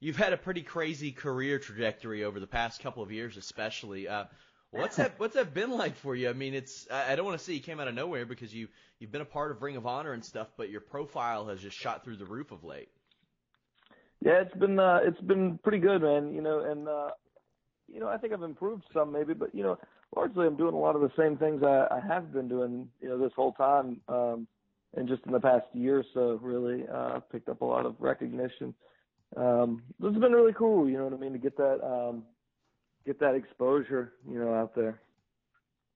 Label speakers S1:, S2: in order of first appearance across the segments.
S1: You've had a pretty crazy career trajectory over the past couple of years, especially. Uh, what's that? What's that been like for you? I mean, it's. I don't want to say you came out of nowhere because you you've been a part of Ring of Honor and stuff, but your profile has just shot through the roof of late.
S2: Yeah, it's been uh, it's been pretty good, man. You know, and uh, you know, I think I've improved some maybe, but you know, largely I'm doing a lot of the same things I, I have been doing, you know, this whole time, um, and just in the past year or so, really uh, picked up a lot of recognition. Um, this has been really cool, you know what I mean, to get that um, get that exposure, you know, out there.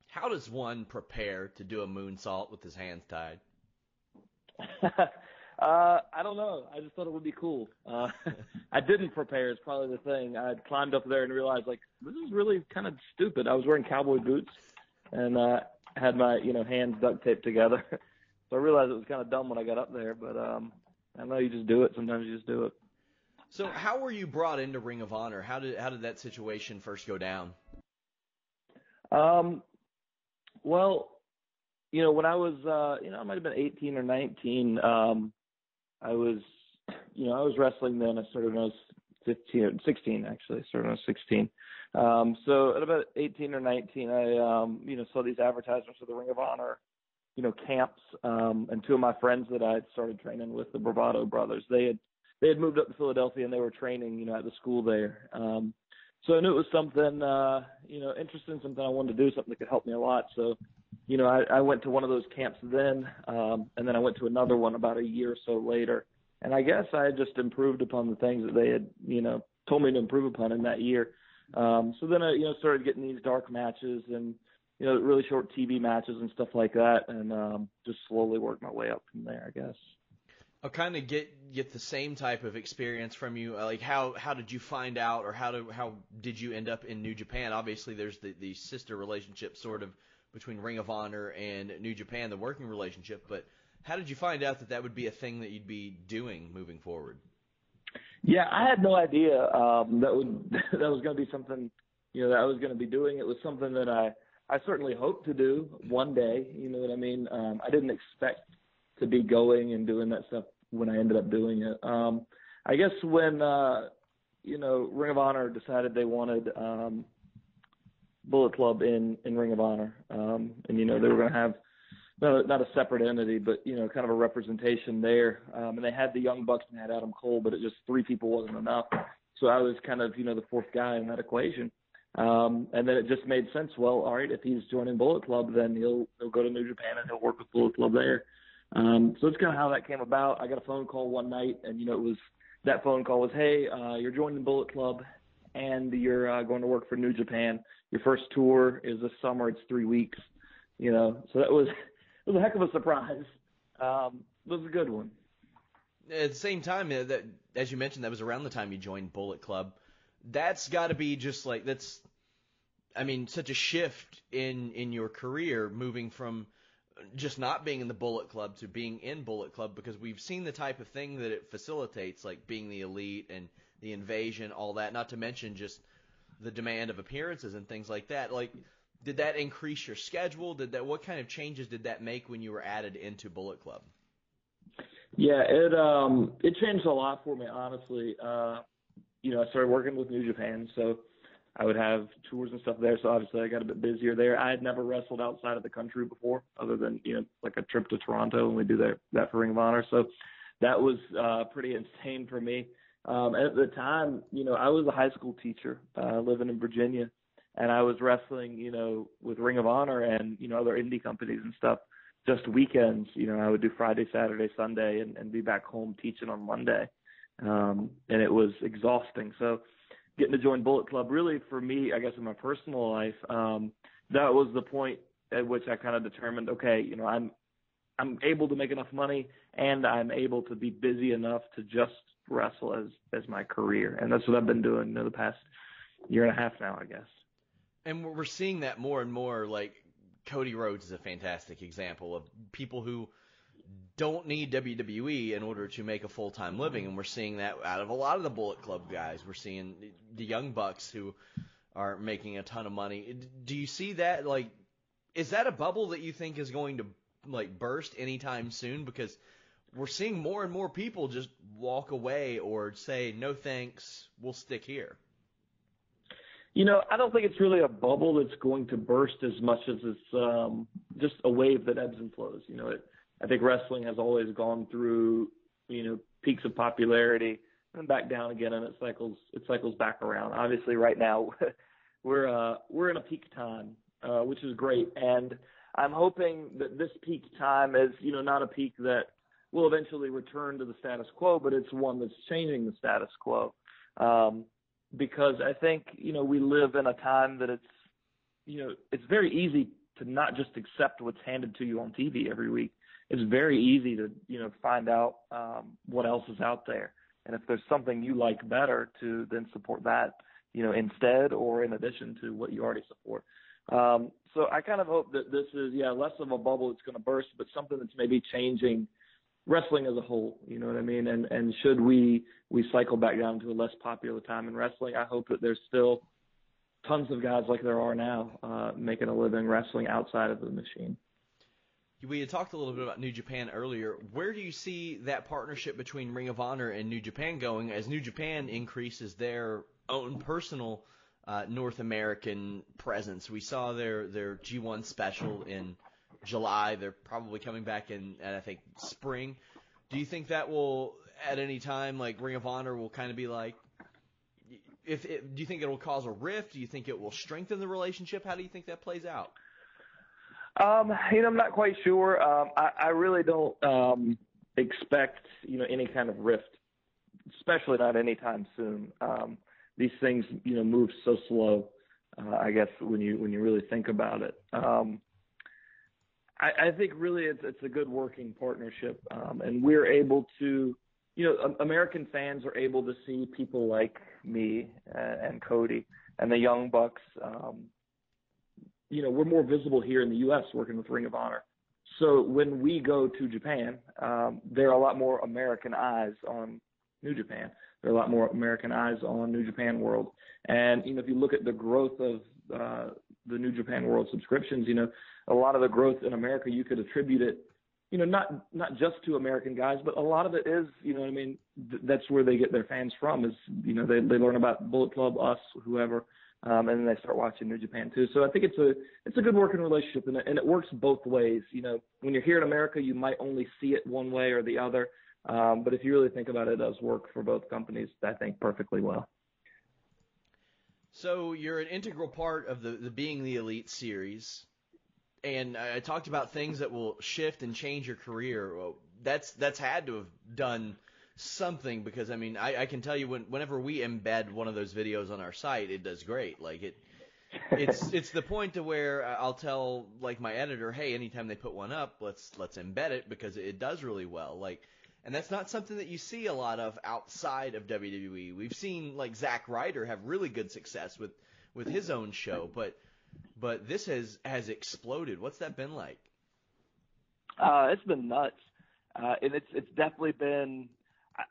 S1: How does one prepare to do a moonsault with his hands tied?
S2: uh, I don't know. I just thought it would be cool. Uh, I didn't prepare. Is probably the thing. I climbed up there and realized like this is really kind of stupid. I was wearing cowboy boots and uh, had my you know hands duct taped together. so I realized it was kind of dumb when I got up there. But um, I know you just do it. Sometimes you just do it.
S1: So, how were you brought into Ring of Honor? How did how did that situation first go down?
S2: Um, well, you know, when I was, uh, you know, I might have been 18 or 19. Um, I was, you know, I was wrestling then. I started when I was 15 or 16 actually. I started when I was 16. Um, so at about 18 or 19, I, um, you know, saw these advertisements for the Ring of Honor, you know, camps. Um, and two of my friends that I had started training with, the Bravado brothers, they had they had moved up to Philadelphia and they were training, you know, at the school there. Um, so I knew it was something, uh, you know, interesting, something I wanted to do, something that could help me a lot. So, you know, I, I went to one of those camps then, um, and then I went to another one about a year or so later. And I guess I had just improved upon the things that they had, you know, told me to improve upon in that year. Um, so then I, you know, started getting these dark matches and, you know, really short TV matches and stuff like that, and um, just slowly worked my way up from there, I guess.
S1: I'll kind of get get the same type of experience from you. Uh, Like how how did you find out, or how do how did you end up in New Japan? Obviously, there's the the sister relationship sort of between Ring of Honor and New Japan, the working relationship. But how did you find out that that would be a thing that you'd be doing moving forward?
S2: Yeah, I had no idea um, that would that was going to be something you know that I was going to be doing. It was something that I I certainly hoped to do one day. You know what I mean? Um, I didn't expect to be going and doing that stuff when I ended up doing it. Um, I guess when uh, you know Ring of Honor decided they wanted um, Bullet Club in in Ring of Honor, um, and you know they were going to have not a, not a separate entity, but you know kind of a representation there. Um, and they had the Young Bucks and had Adam Cole, but it just three people wasn't enough. So I was kind of you know the fourth guy in that equation. Um, and then it just made sense. Well, all right, if he's joining Bullet Club, then he'll he'll go to New Japan and he'll work with Bullet Club there. Um, so that's kind of how that came about. I got a phone call one night, and you know it was that phone call was, hey, uh, you're joining the Bullet Club, and you're uh, going to work for New Japan. Your first tour is this summer. It's three weeks. You know, so that was it was a heck of a surprise. Um, it was a good one.
S1: At the same time, uh, that as you mentioned, that was around the time you joined Bullet Club. That's got to be just like that's I mean, such a shift in in your career, moving from just not being in the Bullet Club to being in Bullet Club because we've seen the type of thing that it facilitates, like being the elite and the invasion, all that. Not to mention just the demand of appearances and things like that. Like, did that increase your schedule? Did that? What kind of changes did that make when you were added into Bullet Club?
S2: Yeah, it um it changed a lot for me, honestly. Uh, you know, I started working with New Japan, so I would have tours and stuff there. So obviously, I got a bit busier there. I had never wrestled outside of the country before, other than you know like a trip to Toronto, and we do that that for Ring of Honor. So that was uh, pretty insane for me. Um, at the time, you know, I was a high school teacher uh, living in Virginia, and I was wrestling, you know, with Ring of Honor and you know other indie companies and stuff. Just weekends, you know, I would do Friday, Saturday, Sunday, and, and be back home teaching on Monday, um, and it was exhausting. So getting to join Bullet Club, really for me, I guess in my personal life, um, that was the point at which I kind of determined, okay, you know, I'm I'm able to make enough money and I'm able to be busy enough to just wrestle as as my career, and that's what I've been doing you the past year and a half now, I guess.
S1: And we're seeing that more and more. Like Cody Rhodes is a fantastic example of people who don't need WWE in order to make a full time living, and we're seeing that out of a lot of the Bullet Club guys. We're seeing the young bucks who are making a ton of money. Do you see that? Like, is that a bubble that you think is going to like burst anytime soon? Because we're seeing more and more people just walk away or say no thanks, we'll stick here.
S2: You know, I don't think it's really a bubble that's going to burst as much as it's um, just a wave that ebbs and flows. You know, it I think wrestling has always gone through, you know, peaks of popularity and back down again, and it cycles it cycles back around. Obviously, right now we're uh, we're in a peak time, uh, which is great, and I'm hoping that this peak time is, you know, not a peak that will eventually return to the status quo, but it's one that's changing the status quo. Um, because I think, you know, we live in a time that it's, you know, it's very easy to not just accept what's handed to you on TV every week it's very easy to you know find out um, what else is out there, and if there's something you like better, to then support that you know instead or in addition to what you already support. Um, so I kind of hope that this is yeah less of a bubble that's going to burst, but something that's maybe changing wrestling as a whole. You know what I mean? And and should we we cycle back down to a less popular time in wrestling, I hope that there's still tons of guys like there are now uh, making a living wrestling outside of the machine.
S1: We had talked a little bit about New Japan earlier. Where do you see that partnership between Ring of Honor and New Japan going as New Japan increases their own personal uh, North American presence? We saw their their G1 special in July. They're probably coming back in, I think, spring. Do you think that will, at any time, like Ring of Honor will kind of be like, if it, do you think it will cause a rift? Do you think it will strengthen the relationship? How do you think that plays out?
S2: Um, you know, I'm not quite sure. Um, I, I really don't um, expect you know any kind of rift, especially not anytime soon. Um, these things you know move so slow. Uh, I guess when you when you really think about it. Um, I, I think really it's it's a good working partnership, um, and we're able to, you know, American fans are able to see people like me and, and Cody and the Young Bucks um, you know, we're more visible here in the U.S. working with Ring of Honor. So when we go to Japan, um, there are a lot more American eyes on New Japan. There are a lot more American eyes on New Japan World. And you know, if you look at the growth of uh, the New Japan World subscriptions, you know, a lot of the growth in America, you could attribute it, you know, not not just to American guys, but a lot of it is, you know, I mean, th- that's where they get their fans from. Is you know, they they learn about Bullet Club, us, whoever um, and then they start watching New Japan too. So I think it's a it's a good working relationship, and it, and it works both ways. You know, when you're here in America, you might only see it one way or the other, um, but if you really think about it, it does work for both companies. I think perfectly well.
S1: So you're an integral part of the, the Being the Elite series, and I talked about things that will shift and change your career. Well, that's that's had to have done something because I mean I, I can tell you when whenever we embed one of those videos on our site, it does great. Like it, it's it's the point to where I'll tell like my editor, hey, anytime they put one up, let's let's embed it because it does really well. Like, and that's not something that you see a lot of outside of WWE. We've seen like Zack Ryder have really good success with with his own show, but but this has has exploded. What's that been like?
S2: Uh, it's been nuts, uh, and it's it's definitely been.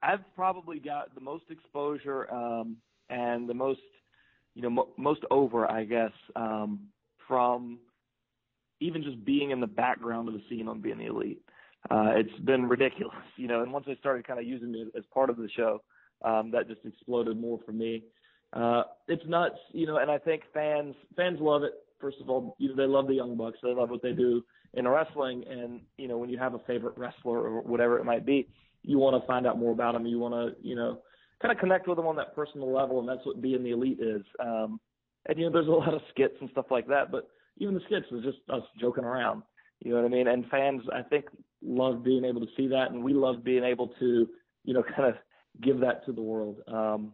S2: I've probably got the most exposure um, and the most, you know, mo- most over, I guess, um, from even just being in the background of the scene on being the elite. Uh, it's been ridiculous, you know. And once I started kind of using it as part of the show, um, that just exploded more for me. Uh, it's nuts, you know, and I think fans fans love it. First of all, you know, they love the Young Bucks. They love what they do in wrestling, and you know, when you have a favorite wrestler or whatever it might be, you want to find out more about them. You want to, you know, kind of connect with them on that personal level, and that's what being the elite is. Um, and you know, there's a lot of skits and stuff like that, but even the skits was just us joking around. You know what I mean? And fans, I think, love being able to see that, and we love being able to, you know, kind of give that to the world. Um,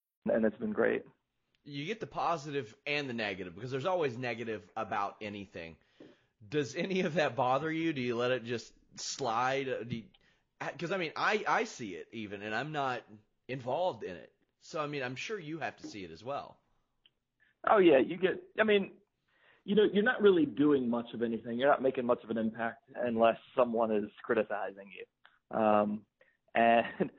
S2: and it's been great.
S1: You get the positive and the negative because there's always negative about anything. Does any of that bother you? Do you let it just slide? Because I mean, I I see it even, and I'm not involved in it. So I mean, I'm sure you have to see it as well.
S2: Oh yeah, you get. I mean, you know, you're not really doing much of anything. You're not making much of an impact unless someone is criticizing you. Um, and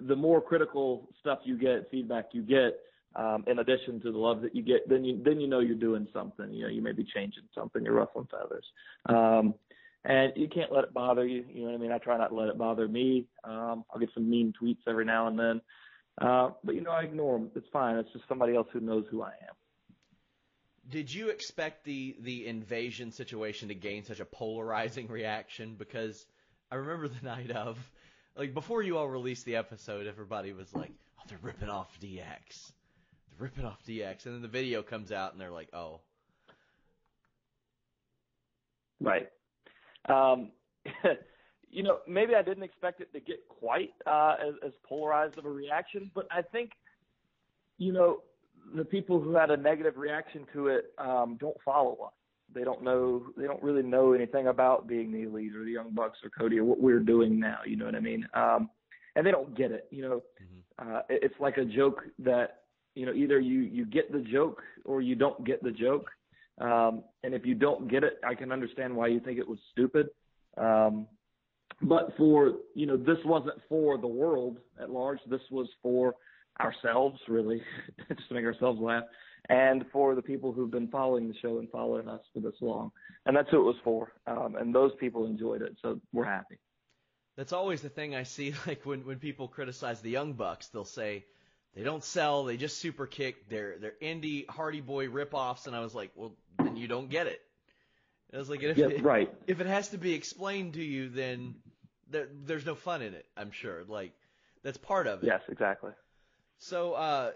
S2: the more critical stuff you get, feedback you get, um, in addition to the love that you get, then you then you know you're doing something. You know, you may be changing something. You're ruffling feathers, um, and you can't let it bother you. You know what I mean? I try not to let it bother me. Um, I'll get some mean tweets every now and then, uh, but you know I ignore them. It's fine. It's just somebody else who knows who I am.
S1: Did you expect the the invasion situation to gain such a polarizing reaction? Because I remember the night of like before you all released the episode, everybody was like, "Oh, they're ripping off DX. They're ripping off DX," and then the video comes out, and they're like, "Oh."
S2: Right. Um, you know, maybe I didn't expect it to get quite uh, as, as polarized of a reaction, but I think, you know, the people who had a negative reaction to it um, don't follow us they don't know they don't really know anything about being the elite or the young bucks or cody or what we're doing now you know what i mean? Um and they don't get it you know? Mm-hmm. uh it's like a joke that you know either you you get the joke or you don't get the joke. Um and if you don't get it i can understand why you think it was stupid. Um but for you know this wasn't for the world at large. This was for ourselves really. Just to make ourselves laugh and for the people who've been following the show and following us for this long. And that's who it was for. Um, and those people enjoyed it, so we're happy.
S1: That's always the thing I see. Like when when people criticize the Young Bucks, they'll say they don't sell, they just super kick. They're they're indie Hardy Boy ripoffs, and I was like, well, then you don't get it. And I was like, if
S2: yeah,
S1: it,
S2: right.
S1: If it has to be explained to you, then there, there's no fun in it. I'm sure. Like that's part of it.
S2: Yes, exactly.
S1: So, uh,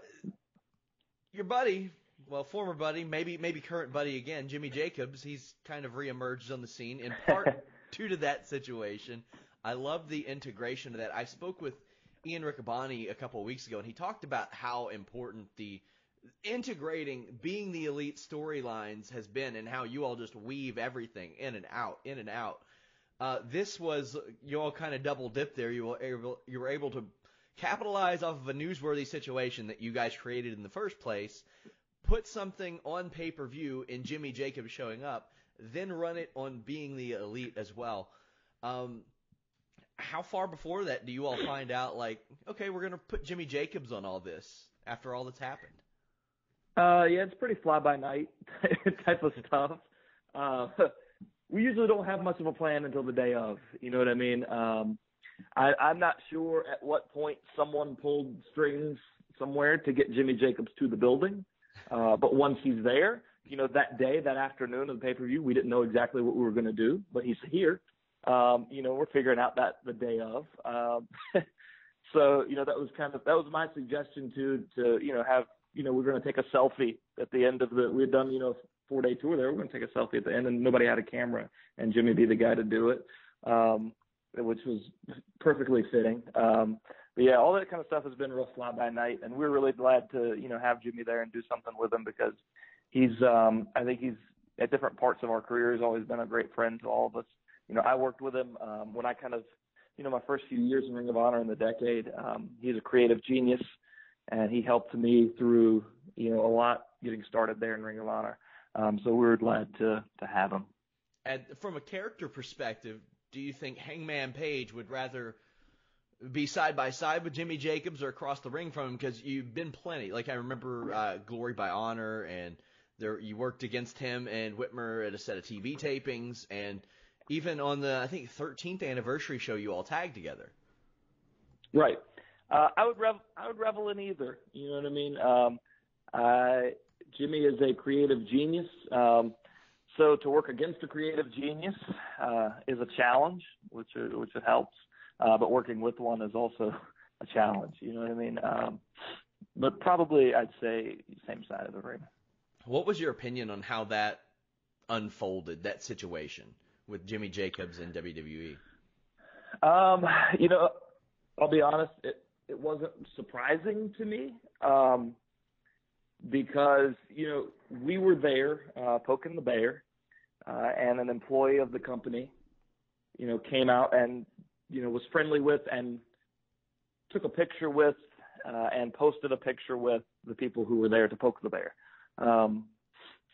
S1: your buddy well, former buddy, maybe maybe current buddy again, Jimmy Jacobs. He's kind of reemerged on the scene in part due to that situation. I love the integration of that. I spoke with Ian Riccaboni a couple of weeks ago, and he talked about how important the integrating being the elite storylines has been and how you all just weave everything in and out, in and out. Uh, this was you all kind of double dip there. You were able you were able to capitalize off of a newsworthy situation that you guys created in the first place, put something on pay per view in Jimmy Jacobs showing up, then run it on being the elite as well. Um, how far before that do you all find out like okay we're gonna put Jimmy Jacobs on all this after all that's happened?
S2: Uh, yeah, it's pretty fly by night type of stuff. Uh, we usually don't have much of a plan until the day of. You know what I mean? Um, I, I'm not sure at what point someone pulled strings somewhere to get Jimmy Jacobs to the building. Uh, but once he's there, you know, that day, that afternoon of the pay per view, we didn't know exactly what we were going to do, but he's here. Um, you know, we're figuring out that the day of. Um, so, you know, that was kind of, that was my suggestion to, to, you know, have, you know, we're going to take a selfie at the end of the, we had done, you know, a four day tour there. We're going to take a selfie at the end and nobody had a camera and Jimmy be the guy to do it. Um, which was perfectly fitting. Um, but yeah, all that kind of stuff has been real fly by night, and we're really glad to you know have Jimmy there and do something with him because he's um, I think he's at different parts of our career has always been a great friend to all of us. You know, I worked with him um, when I kind of you know my first few years in Ring of Honor in the decade. Um, he's a creative genius, and he helped me through you know a lot getting started there in Ring of Honor. Um, so we were glad to to have him.
S1: And from a character perspective, do you think Hangman Page would rather be side by side with Jimmy Jacobs or across the ring from him? Because you've been plenty. Like I remember uh, Glory by Honor, and there you worked against him and Whitmer at a set of TV tapings, and even on the I think 13th anniversary show, you all tagged together.
S2: Right. Uh, I would rev- I would revel in either. You know what I mean? Um, uh, Jimmy is a creative genius. Um, so to work against a creative genius uh, is a challenge, which which it helps. Uh, but working with one is also a challenge. You know what I mean? Um, but probably I'd say same side of the ring.
S1: What was your opinion on how that unfolded, that situation with Jimmy Jacobs and WWE?
S2: Um, you know, I'll be honest, it it wasn't surprising to me. Um, because you know we were there uh, poking the bear, uh, and an employee of the company, you know, came out and you know was friendly with and took a picture with uh, and posted a picture with the people who were there to poke the bear. Um,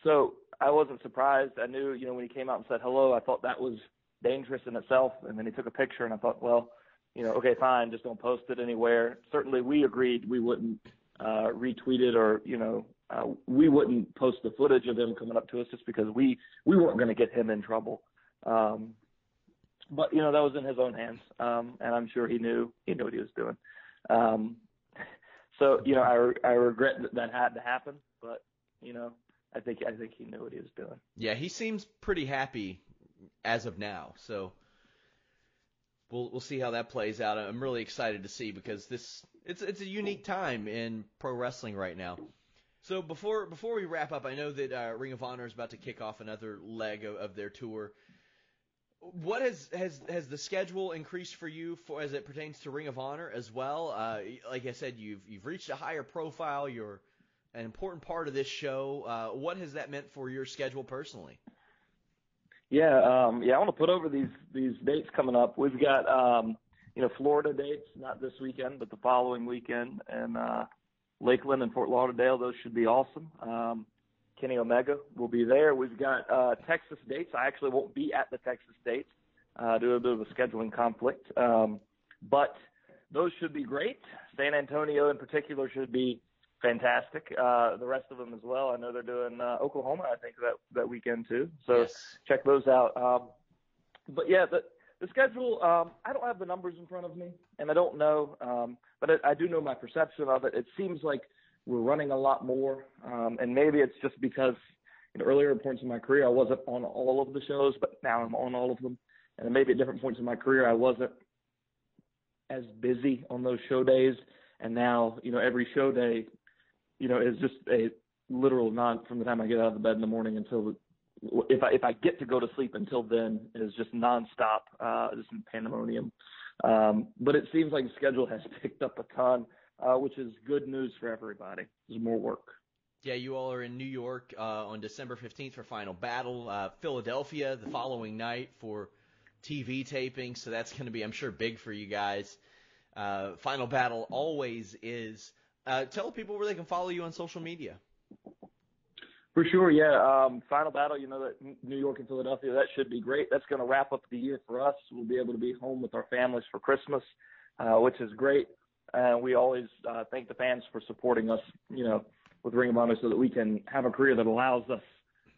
S2: so I wasn't surprised. I knew, you know, when he came out and said hello, I thought that was dangerous in itself. And then he took a picture, and I thought, well, you know, okay, fine, just don't post it anywhere. Certainly, we agreed we wouldn't uh, retweet it or you know uh, we wouldn't post the footage of him coming up to us just because we we weren't going to get him in trouble. Um, but you know that was in his own hands, um, and I'm sure he knew he knew what he was doing. Um, so you know I I regret that that had to happen, but you know I think I think he knew what he was doing.
S1: Yeah, he seems pretty happy as of now. So we'll we'll see how that plays out. I'm really excited to see because this it's it's a unique time in pro wrestling right now. So before before we wrap up, I know that uh, Ring of Honor is about to kick off another leg of, of their tour. What has has has the schedule increased for you for as it pertains to Ring of Honor as well? Uh, like I said, you've you've reached a higher profile. You're an important part of this show. Uh, what has that meant for your schedule personally?
S2: Yeah, um, yeah, I want to put over these these dates coming up. We've got um, you know Florida dates, not this weekend, but the following weekend, and uh, Lakeland and Fort Lauderdale. Those should be awesome. Um, Kenny Omega will be there. We've got uh, Texas dates. I actually won't be at the Texas dates uh, due to a bit of a scheduling conflict, um, but those should be great. San Antonio in particular should be fantastic. Uh, the rest of them as well. I know they're doing uh, Oklahoma, I think that that weekend too. So
S1: yes.
S2: check those out. Um, but yeah, the the schedule. Um, I don't have the numbers in front of me, and I don't know. Um, but I, I do know my perception of it. It seems like we're running a lot more, um, and maybe it's just because in earlier points in my career I wasn't on all of the shows, but now I'm on all of them. And maybe at different points in my career I wasn't as busy on those show days, and now you know every show day you know, is just a literal non from the time I get out of the bed in the morning until if I if I get to go to sleep until then is just nonstop, uh, just pandemonium. Um, but it seems like the schedule has picked up a ton, uh, which is good news for everybody. There's more work.
S1: Yeah, you all are in New York uh, on December 15th for Final Battle. Uh, Philadelphia the following night for TV taping, so that's going to be, I'm sure, big for you guys. Uh, Final Battle always is. Uh, tell people where they can follow you on social media.
S2: For sure, yeah. Um, Final Battle, you know that New York and Philadelphia, that should be great. That's going to wrap up the year for us. We'll be able to be home with our families for Christmas, uh, which is great. And we always uh, thank the fans for supporting us, you know, with Ring of Honor so that we can have a career that allows us,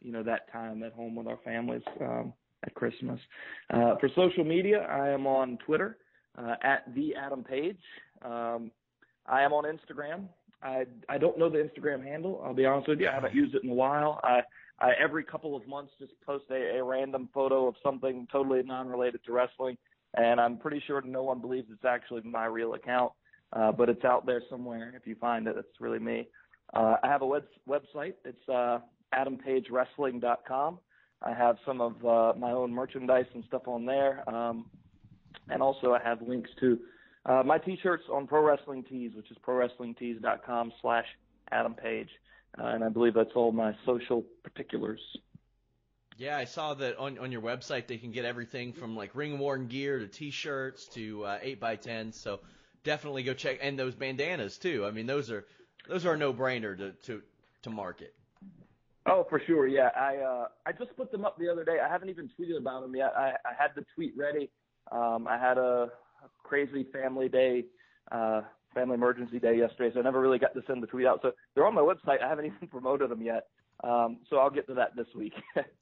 S2: you know, that time at home with our families um, at Christmas. Uh, for social media, I am on Twitter uh, at the Adam Page. Um, I am on Instagram. I I don't know the Instagram handle. I'll be honest with you. I haven't used it in a while. I, I every couple of months just post a, a random photo of something totally non-related to wrestling, and I'm pretty sure no one believes it's actually my real account. Uh, but it's out there somewhere. If you find it, it's really me. Uh, I have a web, website. It's uh, AdamPageWrestling.com. I have some of uh, my own merchandise and stuff on there, um, and also I have links to uh, my T-shirts on Pro Wrestling Tees, which is ProWrestlingTees.com/slash Adam Page, uh, and I believe that's all my social particulars.
S1: Yeah, I saw that on on your website they can get everything from like ring worn gear to T-shirts to uh, eight by tens. So definitely go check and those bandanas too. I mean, those are those are a no-brainer to to to market.
S2: Oh, for sure. Yeah, I uh, I just put them up the other day. I haven't even tweeted about them yet. I, I had the tweet ready. Um, I had a crazy family day, uh, family emergency day yesterday, so I never really got to send the tweet out. So they're on my website. I haven't even promoted them yet. Um, so I'll get to that this week.